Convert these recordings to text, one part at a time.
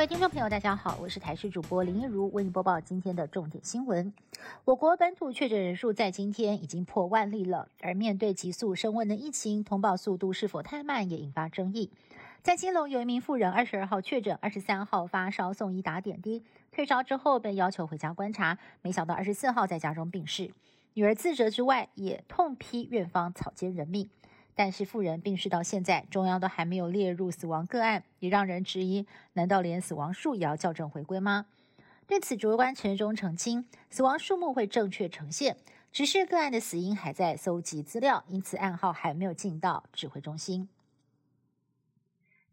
各位听众朋友，大家好，我是台视主播林一如，为您播报今天的重点新闻。我国本土确诊人数在今天已经破万例了，而面对急速升温的疫情，通报速度是否太慢，也引发争议。在金龙有一名妇人，二十二号确诊，二十三号发烧送医打点滴，退烧之后被要求回家观察，没想到二十四号在家中病逝。女儿自责之外，也痛批院方草菅人命。但是富人病逝到现在，中央都还没有列入死亡个案，也让人质疑：难道连死亡数也要校正回归吗？对此，主官陈忠澄清，死亡数目会正确呈现，只是个案的死因还在搜集资料，因此暗号还没有进到指挥中心。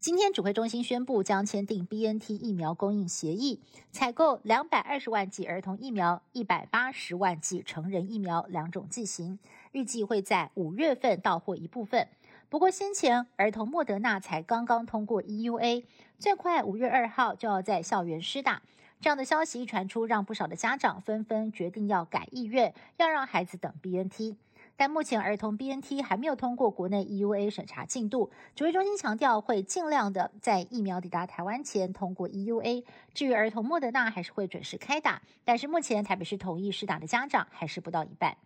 今天指挥中心宣布，将签订 BNT 疫苗供应协议，采购两百二十万剂儿童疫苗、一百八十万剂成人疫苗两种剂型，预计会在五月份到货一部分。不过，先前儿童莫德纳才刚刚通过 EUA，最快五月二号就要在校园施打。这样的消息一传出，让不少的家长纷纷决定要改意愿，要让孩子等 BNT。但目前儿童 BNT 还没有通过国内 EUA 审查进度，指挥中心强调会尽量的在疫苗抵达台湾前通过 EUA。至于儿童莫德纳，还是会准时开打，但是目前台北市同意施打的家长还是不到一半。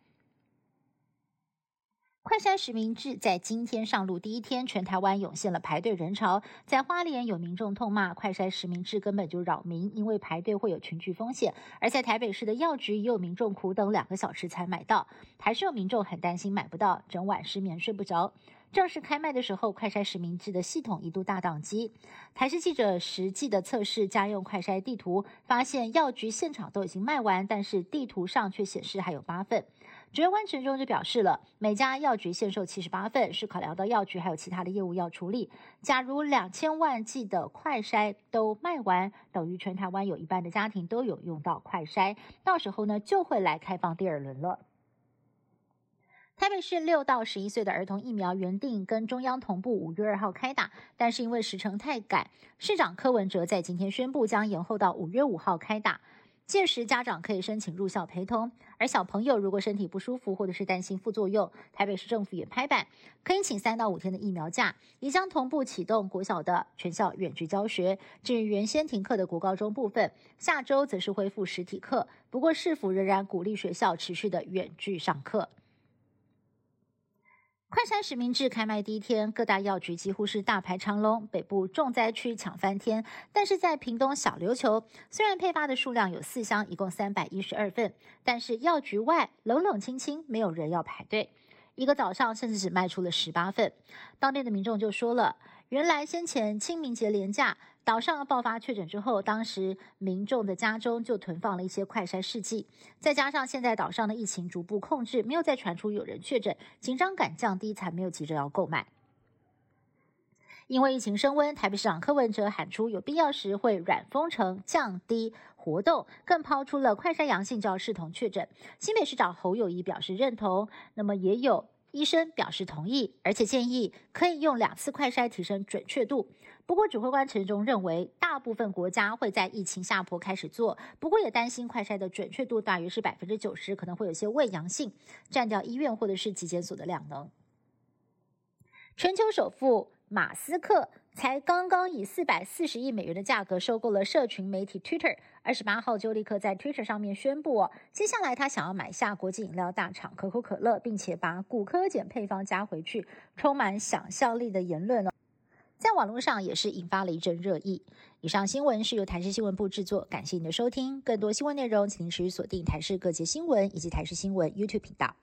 快筛实名制在今天上路第一天，全台湾涌现了排队人潮。在花莲有民众痛骂快筛实名制根本就扰民，因为排队会有群聚风险。而在台北市的药局也有民众苦等两个小时才买到，还是有民众很担心买不到，整晚失眠睡不着。正式开卖的时候，快筛实名制的系统一度大宕机。台视记者实际的测试家用快筛地图，发现药局现场都已经卖完，但是地图上却显示还有八份。指挥官陈忠就表示了，每家药局限售七十八份，是考量到药局还有其他的业务要处理。假如两千万剂的快筛都卖完，等于全台湾有一半的家庭都有用到快筛，到时候呢就会来开放第二轮了。台北市六到十一岁的儿童疫苗原定跟中央同步五月二号开打，但是因为时程太赶，市长柯文哲在今天宣布将延后到五月五号开打。届时，家长可以申请入校陪同，而小朋友如果身体不舒服或者是担心副作用，台北市政府也拍板，可以请三到五天的疫苗假，也将同步启动国小的全校远距教学。至于原先停课的国高中部分，下周则是恢复实体课，不过市府仍然鼓励学校持续的远距上课。快餐实名制开卖第一天，各大药局几乎是大排长龙，北部重灾区抢翻天。但是在屏东小琉球，虽然配发的数量有四箱，一共三百一十二份，但是药局外冷冷清清，没有人要排队。一个早上甚至只卖出了十八份。当地的民众就说了，原来先前清明节连假。岛上爆发确诊之后，当时民众的家中就囤放了一些快筛试剂，再加上现在岛上的疫情逐步控制，没有再传出有人确诊，紧张感降低，才没有急着要购买。因为疫情升温，台北市长柯文哲喊出有必要时会软封城，降低活动，更抛出了快筛阳性就要视同确诊。新北市长侯友谊表示认同，那么也有。医生表示同意，而且建议可以用两次快筛提升准确度。不过，指挥官陈忠认为，大部分国家会在疫情下坡开始做，不过也担心快筛的准确度大约是百分之九十，可能会有些未阳性，占掉医院或者是疾检所的量能。全球首富。马斯克才刚刚以四百四十亿美元的价格收购了社群媒体 Twitter，二十八号就立刻在 Twitter 上面宣布，接下来他想要买下国际饮料大厂可口可乐，并且把骨科碱配方加回去，充满想象力的言论哦，在网络上也是引发了一阵热议。以上新闻是由台视新闻部制作，感谢您的收听，更多新闻内容请您持续锁定台视各界新闻以及台视新闻 YouTube 频道。